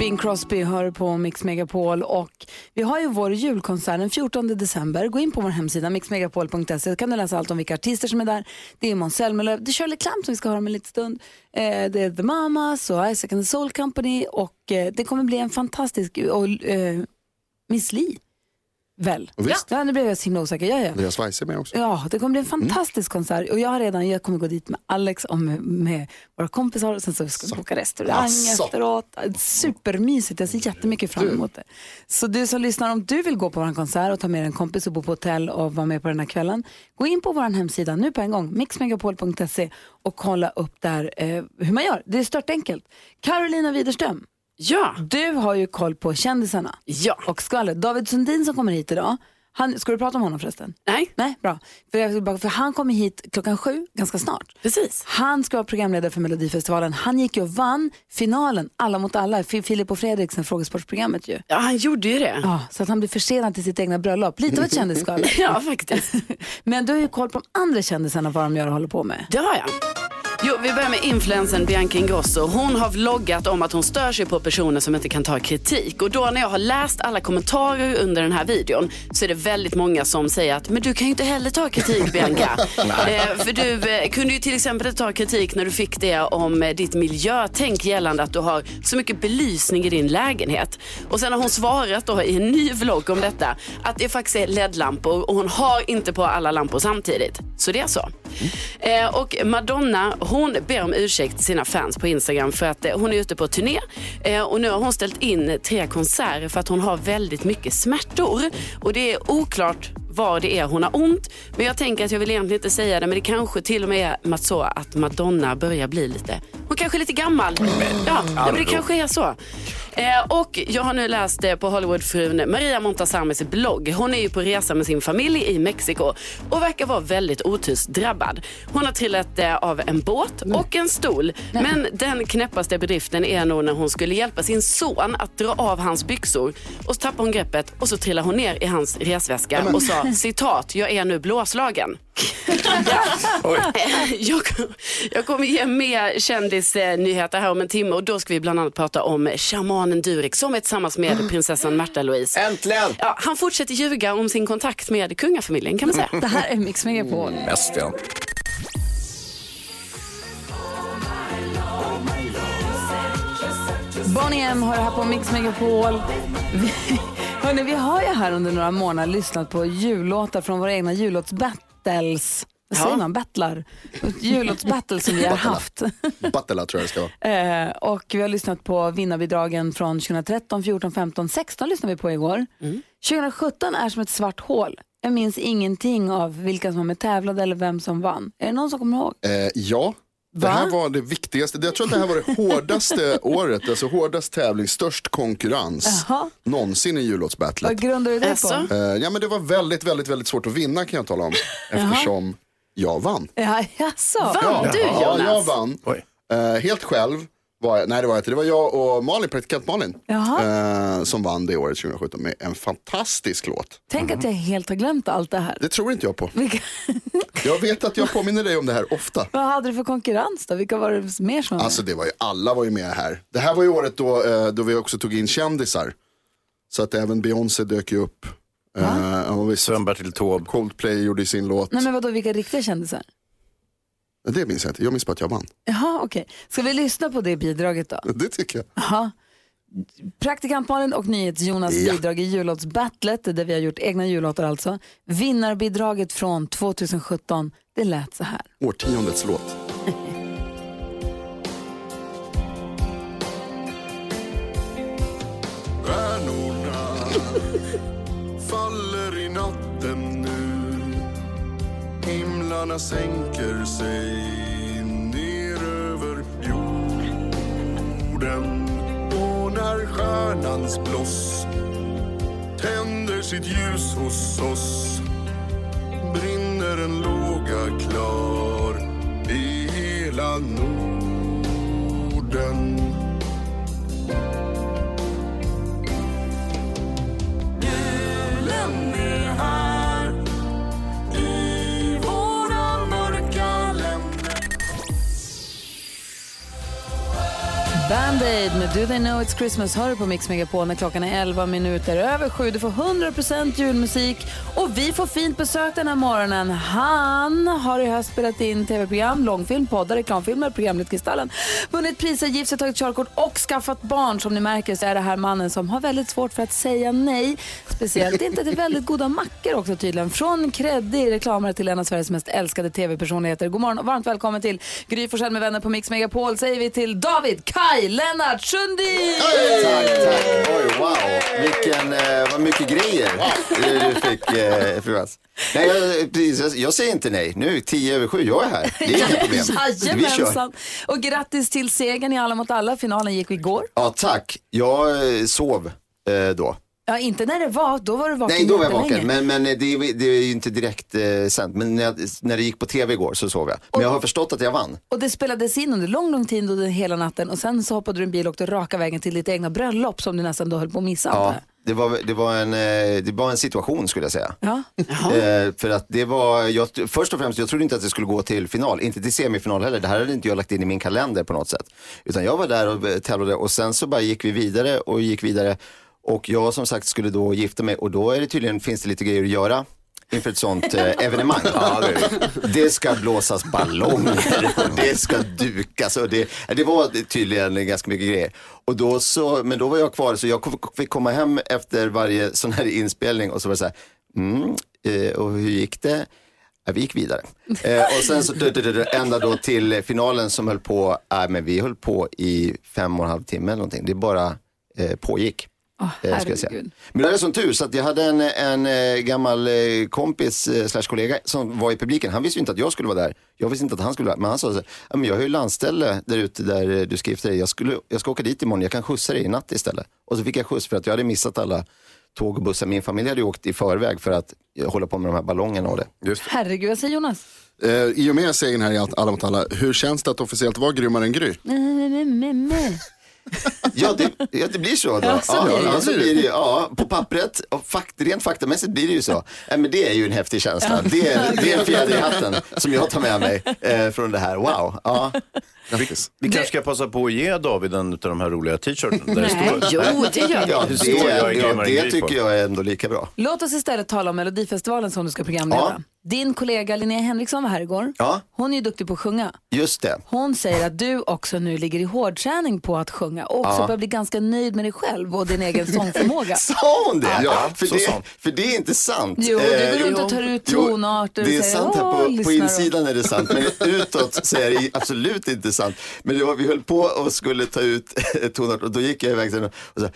Bing Crosby hör på Mix Megapol och vi har ju vår julkonsert den 14 december. Gå in på vår hemsida mixmegapol.se så kan du läsa allt om vilka artister som är där. Det är Måns Zelmerlöw, det är Shirley Clamp som vi ska höra om en liten stund. Eh, det är The Mamas och Isaac and the Soul Company och eh, det kommer bli en fantastisk, och eh, Miss Li. Väl? Visst. Ja, nu blev jag så himla osäker. Ja, ja. Andreas Weise med också. Ja, det kommer bli en fantastisk konsert och jag har redan, jag kommer gå dit med Alex och med, med våra kompisar och sen så ska vi boka restaurang Asså. efteråt. Supermysigt, jag ser jättemycket fram emot det. Så du som lyssnar, om du vill gå på vår konsert och ta med en kompis och bo på hotell och vara med på den här kvällen, gå in på vår hemsida nu på en gång, mixmegapol.se och kolla upp där eh, hur man gör. Det är stört enkelt. Carolina Widerström, Ja. du har ju koll på kändisarna Ja. och skvallret. David Sundin som kommer hit idag, han, ska du prata om honom förresten? Nej, Nej, bra. För, jag för han kommer hit klockan sju, ganska snart. precis. Han ska vara programledare för Melodifestivalen. Han gick ju och vann finalen, Alla mot alla, Fi- Filip och Fredriksen, frågesportprogrammet ju. Ja, han gjorde ju det. Ja, så att han blir försenad till sitt egna bröllop. Lite av ett kändisskvaller. Ja, faktiskt. Men du har ju koll på de andra kändisarna, vad de gör och håller på med. Det har jag. Jo, vi börjar med influensen Bianca Ingrosso. Hon har vloggat om att hon stör sig på personer som inte kan ta kritik. Och då när jag har läst alla kommentarer under den här videon så är det väldigt många som säger att men du kan ju inte heller ta kritik Bianca. eh, för du eh, kunde ju till exempel ta kritik när du fick det om eh, ditt miljötänk gällande att du har så mycket belysning i din lägenhet. Och sen har hon svarat då i en ny vlogg om detta att det faktiskt är LED-lampor och hon har inte på alla lampor samtidigt. Så det är så. Eh, och Madonna, hon ber om ursäkt till sina fans på Instagram för att eh, hon är ute på turné. Eh, och nu har hon ställt in tre konserter för att hon har väldigt mycket smärtor. Och det är oklart var det är hon har ont. Men jag tänker att jag vill egentligen inte säga det, men det kanske till och med är så att Madonna börjar bli lite, hon kanske är lite gammal. Ja, ja men det kanske är så. Eh, och jag har nu läst eh, på Hollywoodfrun Maria Montazamis blogg. Hon är ju på resa med sin familj i Mexiko och verkar vara väldigt otursdrabbad. Hon har trillat eh, av en båt och en stol. Men den knäppaste bedriften är nog när hon skulle hjälpa sin son att dra av hans byxor. Och så tappar hon greppet och så trillar hon ner i hans resväska och sa citat, jag är nu blåslagen. Jag, jag kommer ge mer kändisnyheter här om en timme och då ska vi bland annat prata om shamanen Durek som är tillsammans med prinsessan Märta Louise. Äntligen! Ja, han fortsätter ljuga om sin kontakt med kungafamiljen kan man säga. Det här är Mix Megapol. Mest ja. Bonnie M har det här på Mix Megapol. Vi, hörni, vi har ju här under några månader lyssnat på jullåtar från våra egna jullåtsbattles. Vad säger Ja. man? Battlar? Jullåtsbattle som vi har haft. Battela tror jag det ska vara. Eh, och vi har lyssnat på vinnarbidragen från 2013, 14, 15, 16 lyssnade vi på igår. 2017 är som ett svart hål. Jag minns ingenting av vilka som var med tävlade eller vem som vann. Är det någon som kommer ihåg? Eh, ja, det Va? här var det viktigaste. Jag tror att det här var det hårdaste året, alltså hårdast tävling, störst konkurrens Jaha. någonsin i jullåtsbattlet. Vad grundar du det på? Eh, ja men det var väldigt, väldigt, väldigt svårt att vinna kan jag tala om. Eftersom jag vann. Ja, jaså? Vann du Ja, jag Jonas? vann. Oj. Eh, helt själv. Var jag, nej det var jag inte. Det var jag och Malin, praktikant Malin. Eh, som vann det året 2017 med en fantastisk låt. Tänk att jag helt har glömt allt det här. Det tror inte jag på. Vilka, Jag vet att jag påminner dig om det här ofta. vad hade du för konkurrens då? Vilka var det mer som var med? Alltså det var ju, alla var ju med här. Det här var ju året då, eh, då vi också tog in kändisar. Så att även Beyoncé dök ju upp. Eh, visst, Sven-Bertil Taube. Coldplay gjorde sin låt. Nej men vadå, vilka riktiga kändisar? Det minns jag inte, jag minns bara att jag vann. Jaha, okej. Ska vi lyssna på det bidraget då? Det tycker jag. Jaha. Praktikant Malin och NyhetsJonas Ja. bidrag i jullåtsbattlet, där vi har gjort egna jullåtar alltså. Vinnarbidraget från 2017, det lät så här. Årtiondets låt. Stjärnorna faller i natten Himlarna sänker sig ner över jorden. Och när stjärnans bloss tänder sitt ljus hos oss brinner en låga klar i hela Norden Do They Know It's Christmas hör du på Mix Megapol när klockan är 11 minuter över sju. Du får 100% julmusik och vi får fint besök den här morgonen. Han har i höst spelat in tv-program, långfilm, poddar, reklamfilmer, programmet Kristallen, vunnit priser, gift sig, tagit körkort och skaffat barn. Som ni märker så är det här mannen som har väldigt svårt för att säga nej. Speciellt inte till väldigt goda mackor också tydligen. Från kreddig reklamare till en av Sveriges mest älskade tv-personligheter. God morgon och varmt välkommen till Gry Forssell med vänner på Mix Megapol säger vi till David Kaj Lennart Sundin! Tack, tack. Oj, wow. Vilken, eh, vad mycket grejer du fick, eh, fru Ask. Nej, jag, precis, jag, jag säger inte nej. Nu, tio över sju, jag är här. Det är inga problem. Vi kör. Jajamensan. Och grattis till segern i Alla mot alla. Finalen gick igår. Ja, tack. Jag eh, sov eh, då. Ja, inte när det var. Då var du vaken Nej, då var jag vaken. Men, men det, är- det är ju inte direkt eh, sänt. Men när, jag, när det gick på tv igår så sov jag. Men jag har förstått att jag vann. Och det spelades in under lång, lång tid under hela natten och sen så hoppade du en bil och åkte raka vägen till ditt egna bröllop som du nästan då höll på att missa. Ja, det var, det, var en, eh, det var en situation skulle jag säga. Ja. Eh, för att det var, jag, först och främst, jag trodde inte att det skulle gå till final, inte till semifinal heller. Det här hade inte jag lagt in i min kalender på något sätt. Utan jag var där och eh, tävlade och sen så bara gick vi vidare och gick vidare. Och jag som sagt skulle då gifta mig och då är det tydligen, finns det lite grejer att göra inför ett sånt eh, evenemang. Ja, det, det ska blåsas ballonger och det ska dukas och det, det var tydligen ganska mycket grejer. Och då så, men då var jag kvar så jag fick komma hem efter varje sån här inspelning och så var det så här, mm, eh, och hur gick det? Ja, vi gick vidare. Eh, och sen så ända då till finalen som höll på, äh, men vi höll på i fem och en halv timme eller någonting. Det bara eh, pågick. Eh, ska jag säga. Men det är som tur så att jag hade en, en eh, gammal eh, kompis slash kollega som var i publiken. Han visste ju inte att jag skulle vara där. Jag visste inte att han skulle vara där. Men han sa så här, "Ja, men jag har ju landställe där ute där du ska gifta dig. Jag, skulle, jag ska åka dit imorgon, jag kan skjutsa dig i natt istället. Och så fick jag skjuts för att jag hade missat alla tåg och bussar. Min familj hade ju åkt i förväg för att hålla på med de här ballongerna och det. Herregud, vad säger Jonas? Eh, I och med segern här i Allt- Alla mot alla, hur känns det att officiellt vara grymmare än Gry? Ja, det, ja, det blir så. Då. Ja, så blir det. så blir det. Ja, på pappret och fakt, rent faktamässigt blir det ju så. Ja, men det är ju en häftig känsla. Det är, det är en fjäder i hatten som jag tar med mig eh, från det här. Wow. Ja. Grattis. Vi kanske ska passa på att ge David en av de här roliga t-shirten. Det Nej. står, Jo, det gör Ja, vi. det, jag ja, det Gry på. tycker jag är ändå lika bra. Låt oss istället tala om Melodifestivalen som du ska programleda. Din kollega Linnea Henriksson var här igår. Ja. Hon är ju duktig på att sjunga. Just det. Hon säger att du också nu ligger i hårdträning på att sjunga och också Ja. börjar bli ganska nöjd med dig själv och din egen sångförmåga. Sa hon det? Ja, för, så det sa hon. för det är inte sant. Jo, du Eh, går runt jo. och tar ut tonarter och Det är säger, sant här "Åh, på, på lyssnar." insidan är det sant, men utåt så är det absolut inte sant. Men det var, vi höll på och skulle ta ut tonart och då gick jag iväg och, så,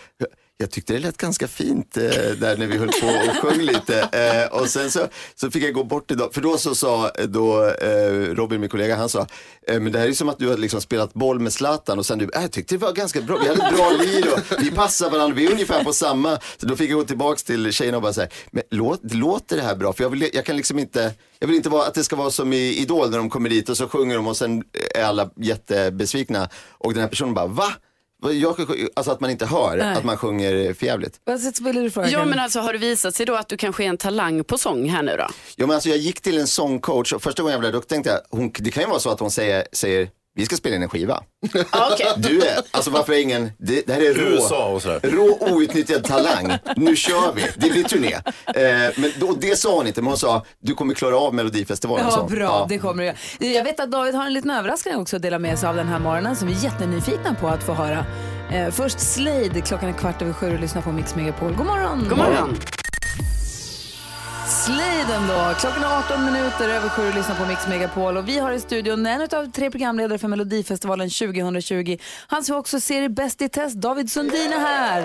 jag tyckte det lät ganska fint eh, där när vi höll på och sjöng lite. Eh, och sen så, så fick jag gå bort idag, för då så sa eh, då eh, Robin, min kollega, han sa, eh, men det här är som att du har liksom spelat boll med Zlatan och sen du, äh, jag tyckte det var ganska bra, vi hade ett bra lir och vi passar varandra, vi är ungefär på samma. Så då fick jag gå tillbaks till tjejerna och bara säga, men låt, låter det här bra? För jag, vill, jag kan liksom inte, jag vill inte vara, att det ska vara som i Idol när de kommer dit och så sjunger de och sen är alla jättebesvikna. Och den här personen bara, va? Jag, alltså att man inte hör Nej. att man sjunger förjävligt. Vad du? Ja, men alltså har det visat sig då att du kanske är en talang på sång här nu då? Ja, men alltså, jag gick till en sångcoach och första gången jag var där då tänkte jag, hon, det kan ju vara så att hon säger, säger vi ska spela in en skiva. Ah, okej. Du är, alltså varför är ingen, det, det här är rå, och rå outnyttjad talang. Nu kör vi, det blir turné. Eh, men då, det sa hon inte, men hon sa, du kommer klara av Melodifestivalen. Ja, bra. Ja. Det kommer du göra. Jag vet att David har en liten överraskning också att dela med sig av den här morgonen som vi är jättenyfikna på att få höra. Eh, först Slade, klockan är kvart över sju och lyssnar på Mix Megapol. God morgon! God morgon. Sladen då. Klockan är 18 minuter över sju och lyssnar på Mix Megapol. Och vi har i studion en av tre programledare för Melodifestivalen 2020. Han som också ser i Bäst i test, David Sundin är här.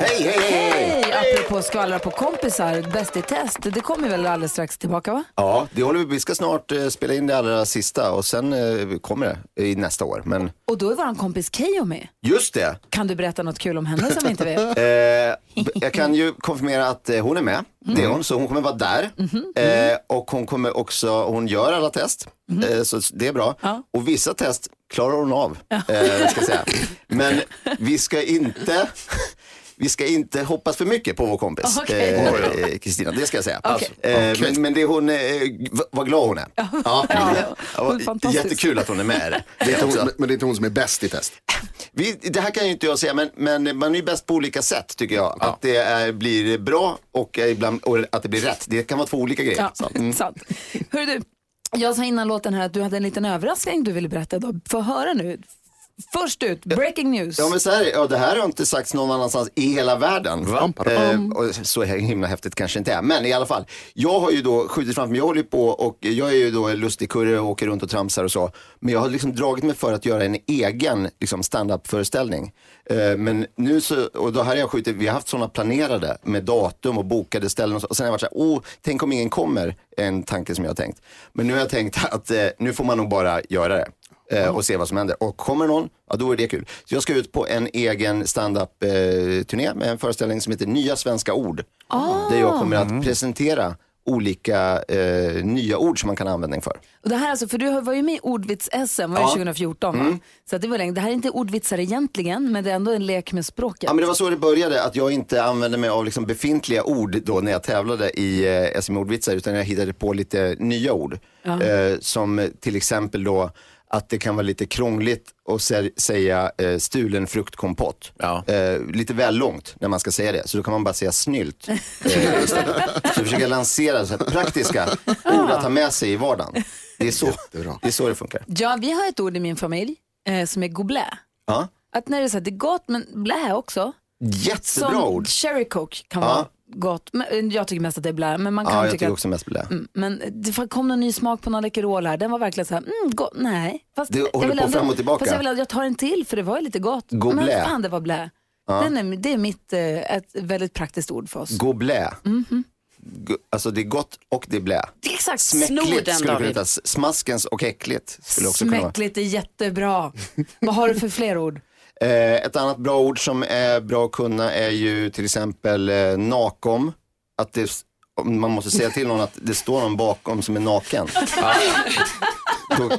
Hej, hej, hej, hej! Hej! Apropå skvallra på kompisar, Bäst i test, det kommer väl alldeles strax tillbaka va? Ja, det håller vi, vi ska snart eh, spela in det allra sista och sen eh, kommer det i nästa år. Men Och då är vår kompis Keyyo med. just det, Kan du berätta något kul om henne som vi inte vet? Eh, jag kan ju konfirmera att eh, hon är med. Det är hon, så hon kommer vara där. Eh, och hon kommer också, hon gör alla test. Eh, så det är bra. Ja. Och vissa test klarar hon av. Eh, ska säga. Men vi ska inte vi ska inte hoppas för mycket på vår kompis Okej. eh, Kristina, det ska jag säga. Okej. Eh, men, men det hon, eh, vad glad hon är. Ja. Ja, hon är Ja. Jättekul att hon är med. Det är hon, men det är inte hon som är bäst i test. Vi, det här kan ju inte jag säga, men, men man är ju bäst på olika sätt tycker jag. Att det är, blir bra och, ibland, och att det blir rätt. Det kan vara två olika grejer. Ja, Så, mm. sant. Hörru du, jag sa innan låten här att du hade en liten överraskning du ville berätta idag. Få höra nu. Först ut, breaking news. Ja men så här, ja, det här har inte sagts någon annanstans i hela världen. Eh, och så himla häftigt kanske inte är, men i alla fall. Jag har ju då skjutit framför mig, jag håller på och jag är ju då en lustig kurre och åker runt och tramsar och så. Men jag har liksom dragit mig för att göra en egen liksom, stand-up föreställning. Eh, men nu så, och då här har jag skjutit, vi har haft sådana planerade med datum och bokade ställen och, så, och sen har jag varit så här, åh, tänk om ingen kommer, en tanke som jag har tänkt. Men nu har jag tänkt att eh, nu får man nog bara göra det eh, och se vad som händer. Och kommer någon, ja då är det kul. Så jag ska ut på en egen stand-up-turné med en föreställning som heter Nya svenska ord. Där jag kommer att presentera olika eh, nya ord som man kan ha användning för. Och det här alltså, för du var ju med i ordvits-SM, var Ja. 2014 va? Så det var länge. Det här är inte ordvitsar egentligen, men det är ändå en lek med språket. Ja, men det var så det började, att jag inte använde mig av liksom befintliga ord då när jag tävlade i eh, SM ordvitsar, utan jag hittade på lite nya ord. Eh, som eh, till exempel då att det kan vara lite krångligt att sä- säga eh, stulen fruktkompott. Ja. Eh, lite väl långt när man ska säga det, så då kan man bara säga snylt. Eh, så jag försöker lansera så här, praktiska ord att ha med sig i vardagen. Det är så, det, är så det funkar. Ja, vi har ett ord i min familj eh, som är goblä. Ja. Att när det är så här, det är gott men blä också. Jättebra Som ord. cherry coke kan Ja. Gott. Men, eh, jag tycker mest att det är blä, men man kan Ja, jag tycka tycker att också mest blä. Mm, Men det kom någon ny smak på någon Läkerol här. Den var verkligen så här, mm, gott. Nej. Fast jag håller på fram och tillbaka. Fast jag, vill, jag tar en till för det var ju lite gott. Gå men blä. fan det var blä. Den är, det är mitt, eh, ett väldigt praktiskt ord för oss. Gå blä. Go- Alltså det är gott och det är blä. Exakt. Smäckligt den, skulle kunna. Smaskens och äckligt skulle också kunna vara. Smäckligt är jättebra. Vad har du för fler ord? Eh, ett annat bra ord som är bra att kunna är ju till exempel eh, nakom. Att det, man måste säga till någon att det står någon bakom som är naken. Då, då,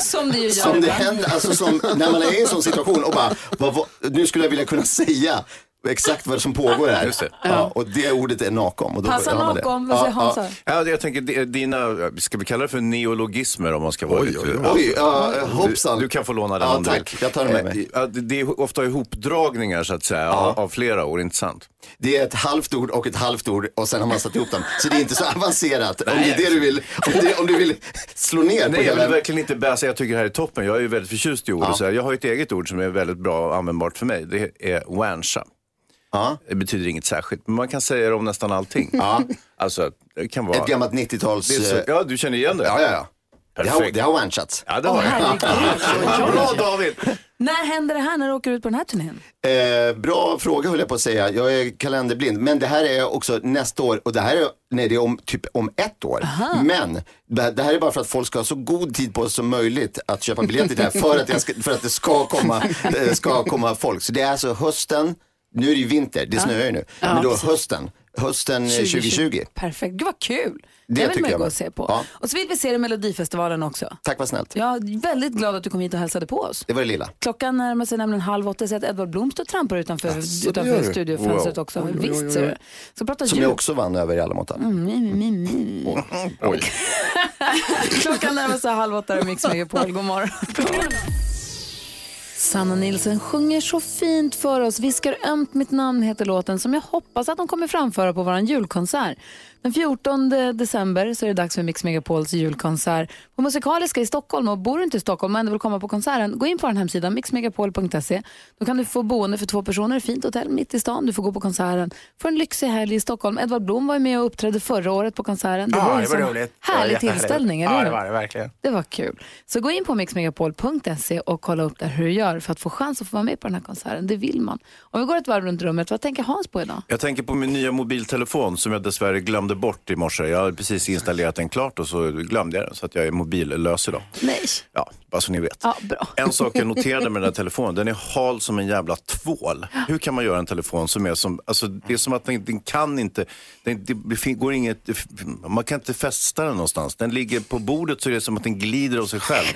Som det ju gör som det händer, alltså som när man är i en sån situation och bara, vad, vad, nu skulle jag vilja kunna säga exakt vad som pågår här. Just det. Ja, och det ordet är nakom. Och då Passa nakom, vad säger Ja, Hansa? Ja, jag tänker di- dina, ska vi kalla det för neologismer om man ska vara Oj, lite... oj, oj. Oj, ja, hoppsan. Du, du kan få låna den Ja, om du tack. vill. Jag tar den med mig. Eh, ja, det- är ofta ihopdragningar så att säga av, av flera ord, inte sant? Det är ett halvt ord och ett halvt ord och sen har man satt ihop dem. Så det är inte så avancerat. Om det är det du vill, om, det, om du vill slå ner på Nej, jag hela... vill verkligen inte bäsa. Jag tycker det här är toppen. Jag är ju väldigt förtjust i ord. och Så. Jag har ett eget ord som är väldigt bra och användbart för mig. Det är wancha. Ja. Det betyder inget särskilt, men man kan säga det om nästan allting. Ja. Alltså, det kan vara... Ett gammalt 90-tals... Det är så... eh, Ja, du känner igen det? Ja, ja, ja. Det har, Perfekt. det har one-shots. Ja, det har jag. herregud. Bra David! När händer det här när du åker ut på den här turnén? Eh, bra fråga höll jag på att säga. Jag är kalenderblind. Men det här är också nästa år och det här är, nej, det är om, typ om ett år. Men det, det här är bara för att folk ska ha så god tid på sig som möjligt att köpa biljetter till det här för att, jag ska, för att det ska komma, eh, ska komma folk. Så det är alltså hösten, nu är det ju vinter, det snöar ju nu. men då hösten, hösten eh, 2020. Perfekt, gud vad kul. Det Det vill tycker man gå och se på. Ja. Och så vill vi se det i Melodifestivalen också. Tack vad snällt. Jag är väldigt glad att du kom hit och hälsade på oss. Det var det lilla. Klockan närmar sig nämligen halv åtta. Ser att Edvard Blom står och trampar utanför, det utanför studiofönstret Wow. också. Visst ser du. Så prata Som jul. jag också vann över i alla måttan. Oj. Klockan närmar sig halv åtta och Mix Megapol. God morgon. Sanna Nilsson sjunger så fint för oss. Viskar ömt mitt namn heter låten som jag hoppas att de kommer framföra på vår julkonsert. Den 14 december så är det dags för Mix Megapols julkonsert på Musikaliska i Stockholm. Och bor du inte i Stockholm ändå vill komma på konserten, gå in på den hemsidan mixmegapol.se. Då kan du få boende för två personer, fint hotell mitt i stan. Du får gå på konserten, få en lyxig helg i Stockholm. Edvard Blom var med och uppträdde förra året på konserten. Det var en sån härlig tillställning, eller Ja, hur? det var det verkligen. Det var kul. Så gå in på mixmegapol.se och kolla upp där hur du gör för att få chans att få vara med på den här konserten. Det vill man. Om vi går ett varv runt rummet, vad tänker Hans på idag? Jag tänker på min nya mobiltelefon som jag dessvärre glömde bort i morse. Jag hade precis installerat den klart och så glömde jag den. Så att jag är mobillös idag. Nej. Ja, bara så ni vet. Ja, bra. En sak jag noterade med den här telefonen, den är hal som en jävla tvål. Hur kan man göra en telefon som är som, alltså det är som att den, den kan inte, den, det går inget, man kan inte fästa den någonstans. Den ligger på bordet så är det som att den glider av sig själv.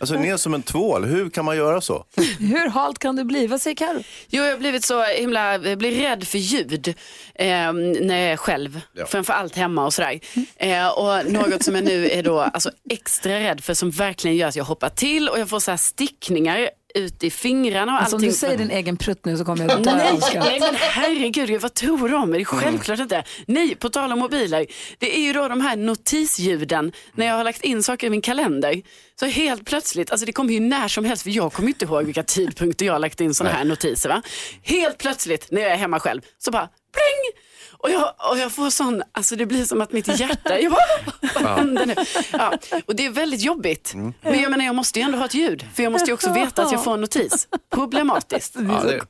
Alltså den är som en tvål, hur kan man göra så? Hur halt kan du bli? Vad säger Karo? Jo, jag har blivit så himla, jag blir rädd för ljud eh, när jag är själv. Ja. Framförallt hemma och sådär. Eh, och något som jag nu är då alltså, extra rädd för som verkligen gör att jag hoppar till och jag får så här stickningar ut i fingrarna och Alltså, om allting. du säger din egen prutt nu så kommer jag att dö Nej, nej men herregud, vad tror du om mig? Det är självklart inte. Nej, på tal om mobiler. Det är ju då de här notisljuden när jag har lagt in saker i min kalender. Så helt plötsligt, alltså det kommer ju när som helst för jag kommer inte ihåg vilka tidpunkter jag har lagt in sådana här notiser. Va? Helt plötsligt när jag är hemma själv så bara pling! Och jag, och jag får sån, alltså det blir som att mitt hjärta, jag bara, vad händer nu? Ja, och det är väldigt jobbigt. Men jag menar jag måste ju ändå ha ett ljud, för jag måste ju också veta att jag får en notis. Problematiskt. Ja, det,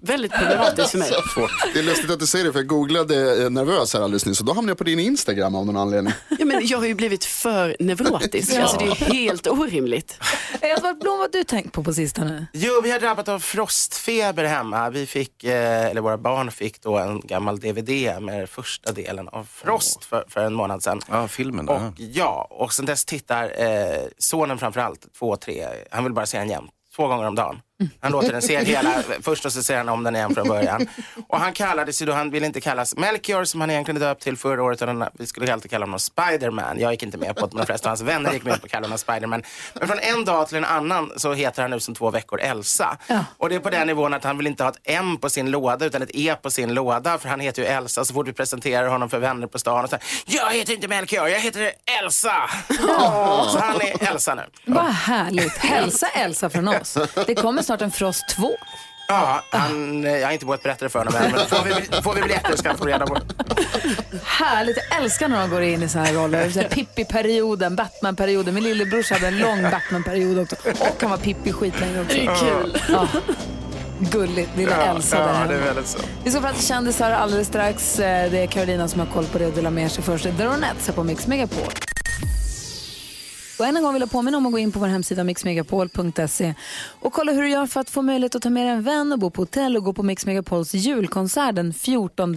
Väldigt problematiskt för mig. Det är lustigt att du säger det för jag googlade eh, nervös här alldeles nyss och då hamnade jag på din Instagram av någon anledning. Ja, men jag har ju blivit för neurotisk. Alltså, det är helt orimligt. Edvard Blom, vad har du tänkt på på sistone? Jo, vi har drabbats av frostfeber hemma. Vi fick, eh, eller våra barn fick då en gammal DVD med första delen av Frost för, för en månad sedan. ja, filmen. Och ja, och sen dess tittar eh, sonen framförallt, två, tre, han vill bara se den jämt. Två gånger om dagen. Han låter den se hela först och så ser han om den igen från början. Och han kallades ju då, han ville inte kallas Melchior som han egentligen döpt till förra året. Utan vi skulle alltid kalla honom Spiderman. Jag gick inte med på det, men de flesta av hans vänner gick med på att kalla honom Spiderman. Men från en dag till en annan så heter han nu som två veckor Elsa. Och det är på den nivån att han vill inte ha ett M på sin låda utan ett E på sin låda. För han heter ju Elsa. Så fort vi presenterar honom för vänner på stan och så här, Jag heter inte Melchior, jag heter Elsa. Så han är Elsa nu. Vad härligt. Hälsa Elsa från oss. Det kommer snart en Frost 2. Ja, han, jag har inte vågat berätta det för honom än, men får vi, får vi biljetter ska han få reda på. Härligt. Jag älskar när de går in i såna här roller. Så här Pippi-perioden, Batman-perioden. Min lillebrors hade en lång Batman-period också. Och han var Pippi skitlänge också. Det är kul. Ja. Gulligt, lilla Elsa där ja, hemma. det är väldigt så. Vi ska prata kändisar alldeles strax. Eh, Det är Carolina som har koll på det och delar med sig först. The Ronettes här på Mix Megapol. Och än en gång vill jag påminna om att gå in på vår hemsida mixmegapol.se och kolla hur du gör för att få möjlighet att ta med en vän och bo på hotell och gå på Mix Megapols julkonsert den 14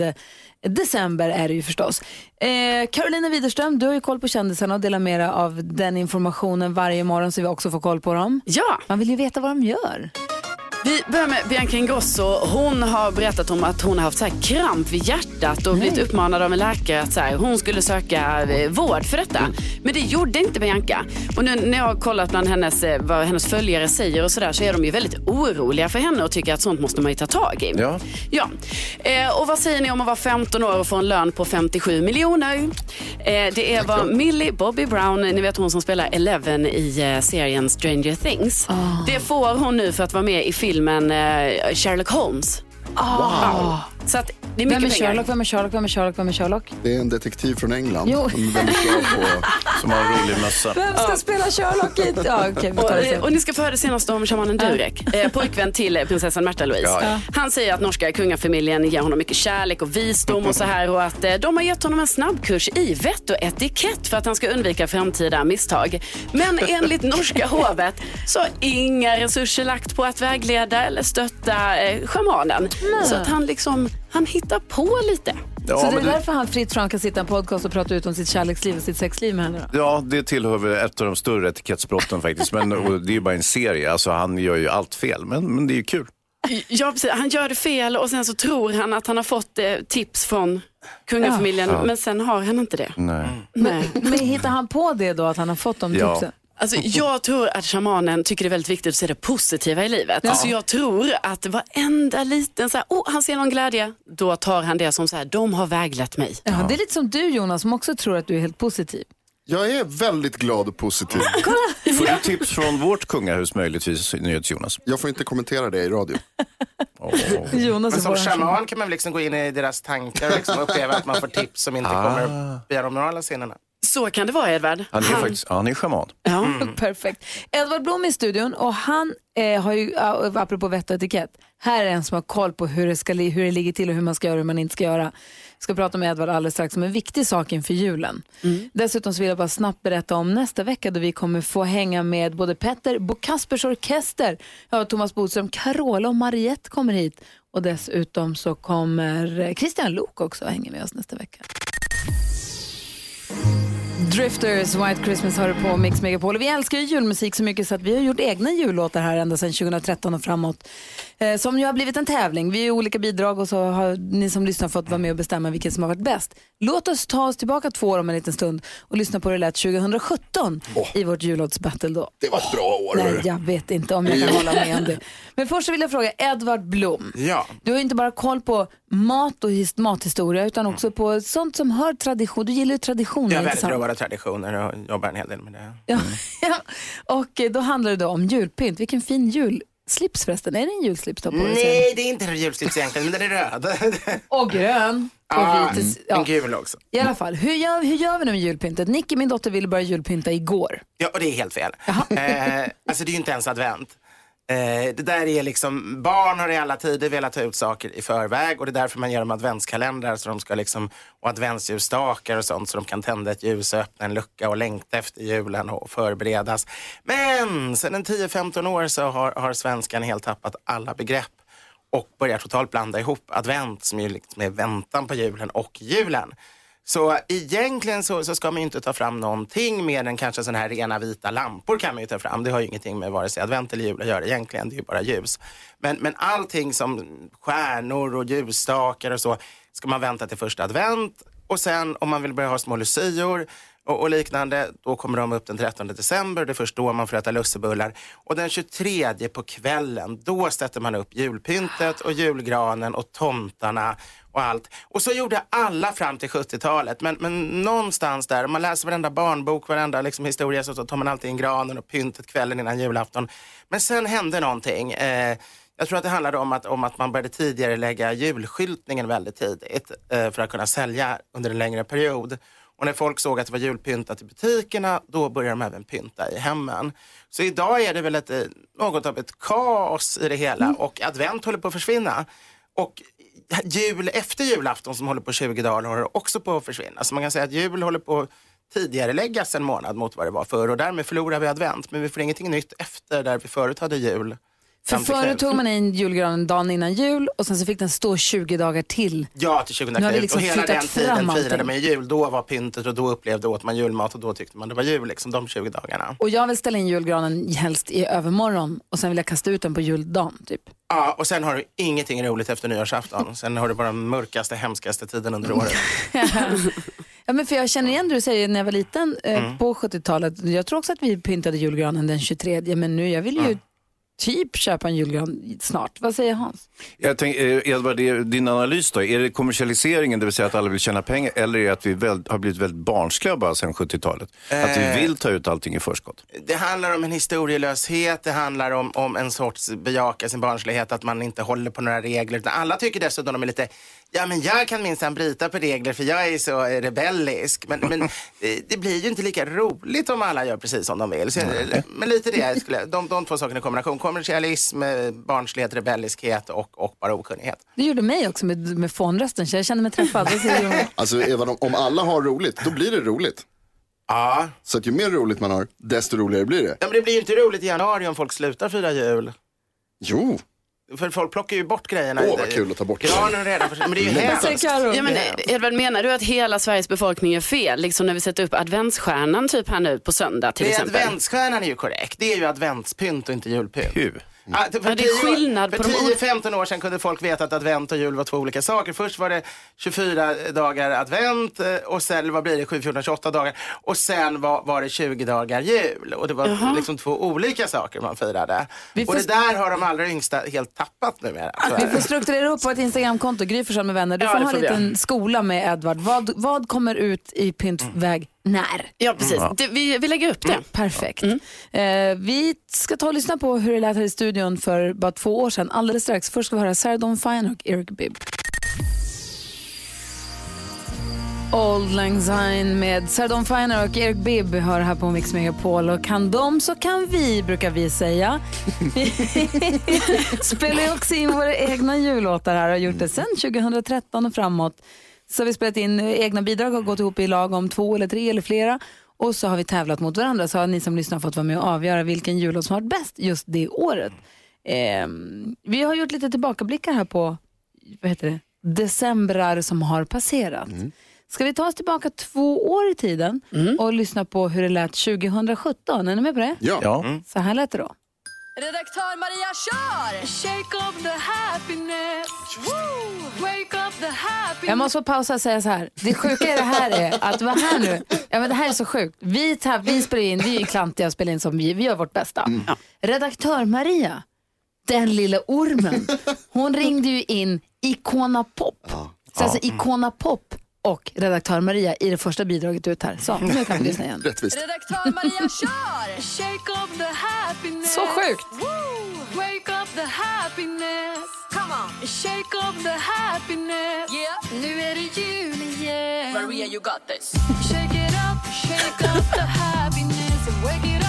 december är det ju förstås. Eh, Carolina Widerström, du har ju koll på kändisarna och delar med dig av den informationen varje morgon så vi också får koll på dem. Ja, Man vill ju veta vad de gör. Vi börjar med Bianca Ingrosso. Hon har berättat om att hon har haft så här kramp vid hjärtat och blivit uppmanad av en läkare att så här, hon skulle söka eh, vård för detta. Men det gjorde inte Bianca. Och nu när jag har kollat bland hennes, eh, vad hennes följare säger och sådär så är de ju väldigt oroliga för henne och tycker att sånt måste man ju ta tag i. Ja. Ja. Eh, och vad säger ni om att vara 15 år och få en lön på 57 miljoner? Eh, det är vad Millie Bobby Brown, ni vet hon som spelar Eleven i eh, serien Stranger Things. Det får hon nu för att vara med i filmen filmen eh, Sherlock Holmes. Wow. Så att det är mycket Vem är pengar. Sherlock? Vem är Sherlock? Vem är Sherlock? Vem är Sherlock? Det är en detektiv från England. Jo. Som är väldigt bra på... Som har en rolig mössa. Vem ska spela Sherlock i... Ja, okej, vi tar det Och, sen. och ni ska få höra det senaste om shamanen Durek, eh, pojkvän till eh, prinsessan Märta Louise. Ja, ja. Han säger att norska kungafamiljen ger honom mycket kärlek och visdom och så här och att eh, de har gett honom en snabbkurs i vett och etikett för att han ska undvika framtida misstag. Men enligt norska hovet så har inga resurser lagt på att vägleda eller stötta eh, shamanen. Så att han liksom, han hittar på lite. Ja, så det är men det- därför han fritt fram kan sitta i en podcast och prata ut om sitt kärleksliv och sitt sexliv med henne då? Ja, det tillhör väl ett av de större etikettsbrotten faktiskt. Men och det är ju bara en serie, alltså han gör ju allt fel. Men, men det är ju kul. Ja, precis. Han gör det fel och sen så tror han att han har fått eh, tips från kungafamiljen men sen har han inte det. Nej. Nej. Men hittar han på det då, att han har fått de Ja. tipsen? Alltså, jag tror att shamanen tycker det är väldigt viktigt att se det positiva i livet. Alltså, jag tror att varenda liten, så här, oh, han ser någon glädje, då tar han det som så här, de har väglett mig. Ja, det är lite som du Jonas som också tror att du är helt positiv. Jag är väldigt glad och positiv. Får du tips från vårt kungahus möjligtvis, NyhetsJonas? Jag får inte kommentera det i radio. Jonas Men som shaman kan man liksom gå in i deras tankar och liksom uppleva att man får tips som inte kommer via de normala scenerna. Så kan det vara Edvard. Han är faktiskt, ja, han är schaman. Ja. Perfekt. Edvard Blom är i studion och han eh, har ju, uh, apropå vett och etikett, här är en som har koll på hur det, ska, li- hur det ligger till och hur man ska göra och hur man inte ska göra. Jag ska prata med Edvard alldeles strax om en viktig sak inför julen. Dessutom så vill jag bara snabbt berätta om nästa vecka då vi kommer få hänga med både Petter, Bo Kaspers Orkester, ja, Thomas Bodström, Carola och Mariette kommer hit. Och dessutom så kommer eh, Christian Lok också hänga med oss nästa vecka. Drifters, White Christmas har du på Mix Megapol. Och Vi älskar ju julmusik så mycket så att vi har gjort egna jullåtar här ända sedan 2013 och framåt. Eh, som ju har blivit en tävling. Vi är olika bidrag och så har ni som lyssnar fått vara med och bestämma vilket som har varit bäst. Låt oss ta oss tillbaka två år om en liten stund och lyssna på hur det lät 2017 i vårt jullåtsbattle då. Det var ett bra år. Nej, jag vet inte om jag kan hålla med om det. Men först så vill jag fråga Edvard Blom. Ja. Du har ju inte bara koll på mat och his- mathistoria utan också på sånt som hör tradition. Du gillar ju traditioner. Jag inte väldigt traditioner och jobbar en hel del med det. Ja, ja. Och då handlar det då om julpynt. Vilken fin julslips förresten. Är det en julslips du har på dig? Nej, det är inte en julslips egentligen, men den är röd. Och grön. Och Ja, vit. en Ja. gul också. I alla fall, hur gör, hur gör vi nu med julpyntet? Nicky, min dotter, ville börja julpynta igår. Ja, och det är helt fel. Eh, alltså det är ju inte ens advent. Eh, det där är liksom, barn har i alla tider velat ta ut saker i förväg och det är därför man gör dem adventskalendrar så de ska liksom, och adventsljusstakar och sånt så de kan tända ett ljus och öppna en lucka och längta efter julen och förberedas. Men sedan en 10-15 år så har, har svenskan helt tappat alla begrepp och börjar totalt blanda ihop advent som ju liksom är väntan på julen och julen. Så egentligen så, så ska man ju inte ta fram någonting mer än kanske sådana här rena vita lampor kan man ju ta fram. Det har ju ingenting med vare sig advent eller jul att göra egentligen, det är ju bara ljus. Men, men allting som stjärnor och ljusstakar och så ska man vänta till första advent och sen om man vill börja ha små lucior och, och liknande, då kommer de upp den 13 december. Det är först då man får äta lussebullar. Och den 23 på kvällen, då sätter man upp julpyntet och julgranen och tomtarna och allt. Och så gjorde alla fram till 70-talet. Men, men någonstans där, om man läser varenda barnbok, varenda liksom, historia, så, tar man alltid in granen och pyntet kvällen innan julafton. Men sen hände någonting. Eh, jag tror att det handlade om att, om att man började tidigare lägga julskyltningen väldigt tidigt eh, för att kunna sälja under en längre period. Och när folk såg att det var julpyntat i butikerna, då började de även pynta i hemmen. Så idag är det väl ett, eh, något av ett kaos i det hela och advent håller på att försvinna. Och jul efter julafton som håller på 20 dagar håller också på att försvinna. Så man kan säga att jul håller på att tidigare läggas en månad mot vad det var förr och därmed förlorar vi advent. Men vi får ingenting nytt efter där vi förut hade jul. För till förut tog man in julgranen dagen innan jul och sen så fick den stå 20 dagar till. Ja, till 20 Nu har vi kniv. liksom och hela den tiden firade man jul. Då var pyntet och då upplevde åt man julmat och då tyckte man det var jul, liksom de 20 dagarna. Och jag vill ställa in julgranen helst i övermorgon och sen vill jag kasta ut den på juldagen. Typ. Ja, och sen har du ingenting roligt efter nyårsafton. Sen har du bara den mörkaste, hemskaste tiden under året. Ja, men för jag känner igen det du säger när jag var liten eh, på 70-talet. Jag tror också att vi pyntade julgranen den 23 men nu jag vill ju typ köpa en julgran snart. Vad säger Hans? Jag tänk, eh, Edvard, din analys då, är det kommersialiseringen, det vill säga att alla vill tjäna pengar, eller är det att vi väl, har blivit väldigt barnsliga bara sedan 70-talet? Att vi vill ta ut allting i förskott? Det handlar om en historielöshet, det handlar om, om en sorts bejaka sin barnslighet, att man inte håller på några regler. Utan Alla tycker dessutom de är lite, ja men jag kan minsann bryta på regler för jag är så eh, rebellisk. Men, men det, det blir ju inte lika roligt om alla gör precis som de vill. Så, men lite det, skulle, de, de två sakerna i kombination. Kommersialism, eh, barnslighet, rebelliskhet och, och bara okunnighet. Det gjorde mig också med, med fånrösten så jag kände mig träffad. Alltså Eva, om- om alla har roligt, då blir det roligt. Ja. Så att ju mer roligt man har, desto roligare blir det. ja, men det blir ju inte roligt i januari om folk slutar fira jul. Jo, För folk plockar ju bort grejerna. Åh, vad kul att ta bort. Granen är redan för... Men det är ju hemskt. Ja, men, Edvard, menar du att hela Sveriges befolkning är fel? Liksom när vi sätter upp adventsstjärnan typ här nu på söndag till Det är exempel. adventsstjärnan är ju korrekt. Det är ju adventspynt och inte julpynt. Hur? Ja, för Ja, det är 10 år- skillnad på För 10-15 år sedan kunde folk veta att advent och jul var två olika saker. Först var det 24 dagar advent eh, och sen vad blir det 7, 14, 28 dagar. Och sen var, var det 20 dagar jul. Och det var liksom två olika saker man firade. Vi får- Och det där har de allra yngsta helt tappat numera. Vi får strukturera upp på ett Instagramkonto, Gry med vänner. Du får ha en liten skola med Edvard. Vad, vad kommer ut i pyntväg när? Ja, precis. Det, vi, vi lägger upp det. Perfekt. Eh, vi ska ta och lyssna på hur det lät här i studion för bara två år sedan. Alldeles strax. Först ska vi höra Sarah Dawn Fine och Eric Bibb. Old Lang Syne med Sarah Dawn Finer och Eric Bibb hör här på Mix Megapol. Och kan de så kan vi, brukar vi säga. Vi spelar också in våra egna jullåtar här och har gjort det sedan 2013 och framåt. Så har vi spelat in egna bidrag och gått ihop i lag om två eller tre eller flera. Och så har vi tävlat mot varandra så har ni som lyssnar fått vara med och avgöra vilken jullåt som har varit bäst just det året. Ehm, vi har gjort lite tillbakablickar här på vad heter det? decembrar som har passerat. Ska vi ta oss tillbaka två år i tiden och lyssna på hur det lät 2017? Är ni med på det? Ja. Ja. Så här lät det då. Redaktör Maria, kör! Shake up the happiness Woo! Wake up the happiness Jag måste få pausa och säga så här. Det sjuka i det här är att, vad här nu? Ja, men det här är så sjukt. Vi, tab- vi spelar in, vi är ju klantiga och spelar in som vi, vi gör vårt bästa. Redaktör Maria, den lilla ormen, hon ringde ju in Icona Pop. Så alltså Icona Pop och redaktör Maria i det första bidraget ut här. Så, nu kan vi lyssna igen. Rättvist. Redaktör Maria, kör! Shake up the happiness Så sjukt. Woo! Wake up the happiness Come on! Shake up the happiness Yeah! Nu är det jul igen Maria, you got this Shake it up, shake up the happiness wake it up,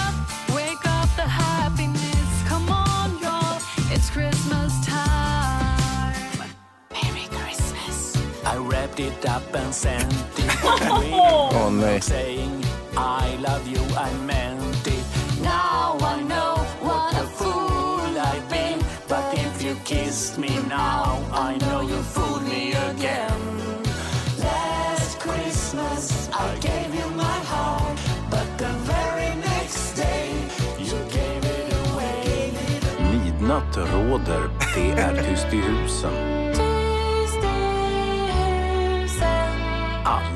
I wrapped it up and sent it. Åh nej. Saying I love you, I meant it. Now I know what a fool I've been. But if you kissed me now, I know you fooled me again. Last Christmas I gave you my heart, but the very next day you gave it away. Midnatt råder, det är tyst i husen.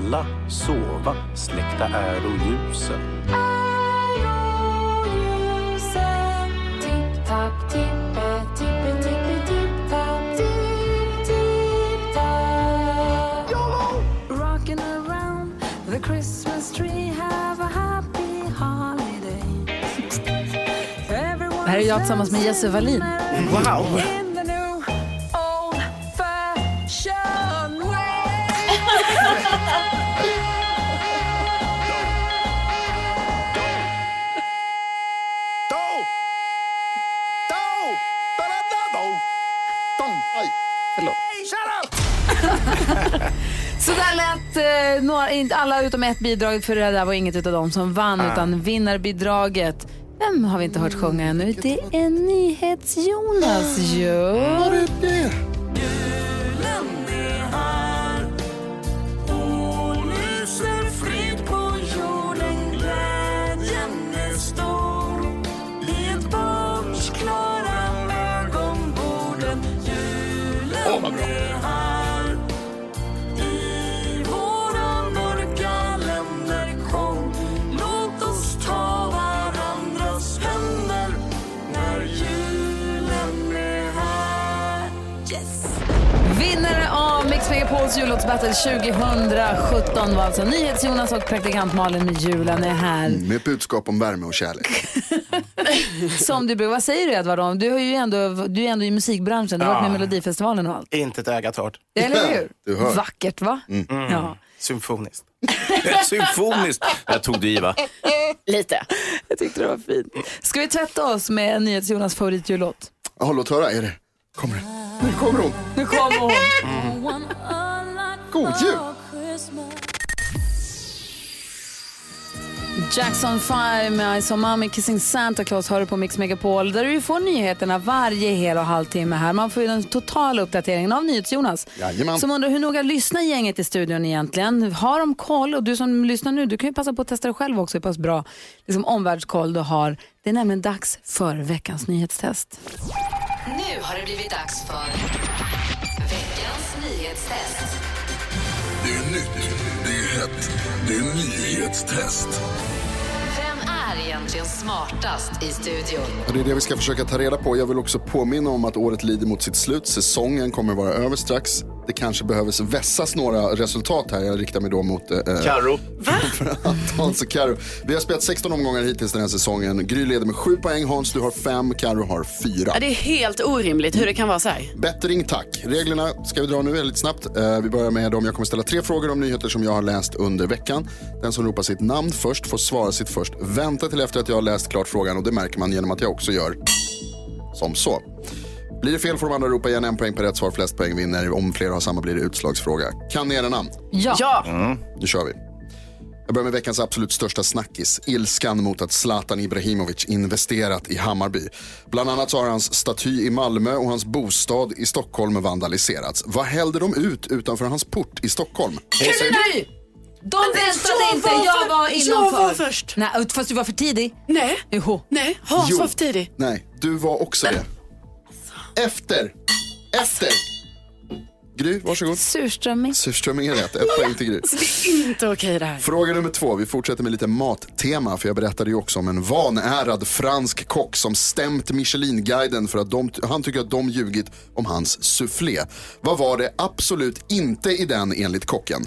Alla sova, släckta är och ljusen. Rocking around the Christmas tree have a happy holiday Det här är jag tillsammans med Jesse Wallin. Wow! Inte alla utom ett bidrag för det där var inget av dem som vann utan vinnarbidraget. Vem har vi inte hört sjunga ännu? Det är NyhetsJonas ju. Åh, Megapols jullåtsbattle 2017 var alltså NyhetsJonas och praktikant Malin med julen är här. Med ett budskap om värme och kärlek. Som du brukar, vad säger du Edvard? om- Du, har ju ändå, du är ändå i musikbranschen, du har varit med i Melodifestivalen och allt. Inte ett öga torrt. Eller hur? Du hör. Vackert va? Ja. Symfoniskt. Symfoniskt. Jag tog det i va? Lite. Jag tyckte det var fint. Ska vi tvätta oss med NyhetsJonas favoritjullåt? Jaha, låt höra. Är det? Kommer det? Nu kommer hon. Nu kommer hon. God jul! Jackson 5 med I saw mommy kissing Santa Claus hör du på Mix Megapol där du får nyheterna varje hel och halvtimme här. Man får ju den totala uppdateringen av NyhetsJonas. Jajamän. Som undrar hur noga lyssnar gänget i studion egentligen? Har de koll? Och du som lyssnar nu, du kan ju passa på att testa det själv också hur pass bra liksom, omvärldskoll du har. Det är nämligen dags för veckans nyhetstest. Nu har det blivit dags för det är hett, det är nyhetstest. Vem är egentligen smartast i studion? Och det är det vi ska försöka ta reda på. Jag vill också påminna om att året lider mot sitt slut. Säsongen kommer vara över strax. Det kanske behöver vässas några resultat här. Jag riktar mig då mot... Eh, Karo. framförallt Hans och Karo. Vi har spelat 16 omgångar hittills den här säsongen. Gry leder med 7 poäng, Hans du har 5, Karo har 4. Ja, det är helt orimligt hur det kan vara så här. Bättring tack. Reglerna ska vi dra nu väldigt snabbt. Eh, vi börjar med dem. Jag kommer ställa tre frågor om nyheter som jag har läst under veckan. Den som ropar sitt namn först får svara sitt först. Vänta till efter att jag har läst klart frågan och det märker man genom att jag också gör som så. Blir det fel får de andra ropa igen en poäng per rätt svar. Flest poäng vinner. Om flera har samma blir det utslagsfråga. Kan ni era namn? Ja. Ja, Nu kör vi. Jag börjar med veckans absolut största snackis. Ilskan mot att Zlatan Ibrahimovic investerat i Hammarby. Bland annat så har hans staty i Malmö och hans bostad i Stockholm vandaliserats. Vad hällde de ut utanför hans port i Stockholm? Gry! De väntade jag inte, var jag för- var jag innanför. var först. Nej, fast du var för tidig. nej, Jo. nej, Hans Jo. var för tidig. Nej, du var också det. Efter. Efter. Gry, varsågod. Surströmming. Surströmming är rätt. Ett poäng till Gry. Det är inte okej det här. Fråga nummer två. Vi fortsätter med lite mattema. För jag berättade ju också om en vanärad fransk kock som stämt Michelin-guiden för att de, han tycker att de ljugit om hans soufflé. Vad var det absolut inte i den enligt kocken?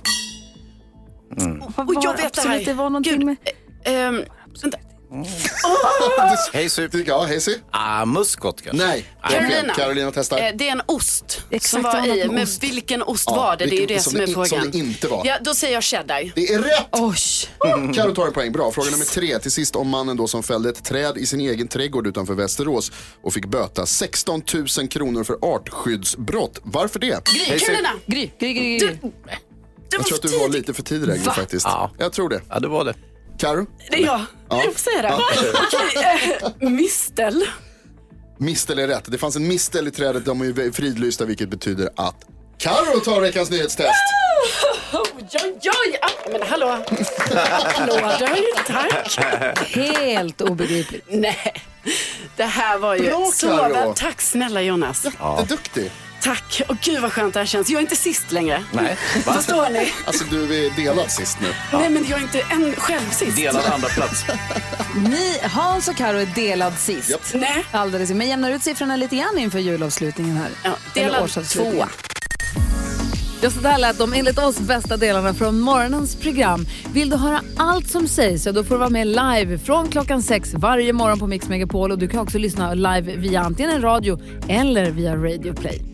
Vad Och jag vet det här. Det var någonting Gud, med... Ehm, vänta. Hej Super. Ja, Hazy? Ah, muskot kanske? Nej. det är fel. Carolina. Carolina testar. Eh, Det är en ost Exakt som var i. Men ost. vilken ost Ja, var det? Det är ju vilken- det som som är det in- som frågan. det inte var. Ja, då säger jag cheddar. Det är rätt! Oj. Carro tar en poäng. Bra. Fråga nummer tre. Till sist om mannen då som fällde ett träd i sin egen trädgård utanför Västerås och fick böta 16 000 kronor för artskyddsbrott. Varför det? Gry, Carolina. Gry, gry, gry, Du, gry. det Jag tror att för du var tidigt. lite för tidig Gry, faktiskt. Ja. Jag tror det. Ja, det var det. Carro? Det är jag. Jag får säga det. Okej, eh, mistel. Mistel är rätt. Det fanns en mistel i trädet. De är ju fridlysta vilket betyder att Carro tar veckans nyhetstest. Oj, oj, oj. Ah, Men hallå. Applåder, tack. Helt obegripligt. Nej, det här var ju Bra, så Karo. väl. Tack snälla Jonas. Jätteduktig. Tack. Och gud vad skönt det här känns. Jag är inte sist längre. Nej. Förstår ni? Alltså du är delad sist nu. Nej, men jag är inte en själv sist. Delad andra plats. Ni, Hans och Karo är delad sist. Japp. Nej. Alldeles, men jämnar ut siffrorna lite grann inför julavslutningen här. Ja, delad tvåa. Ja, så där lät de enligt oss bästa delarna från morgonens program. Vill du höra allt som sägs så då får du vara med live från klockan sex varje morgon på Mix Megapol. Och du kan också lyssna live via antingen radio eller via Radio Play.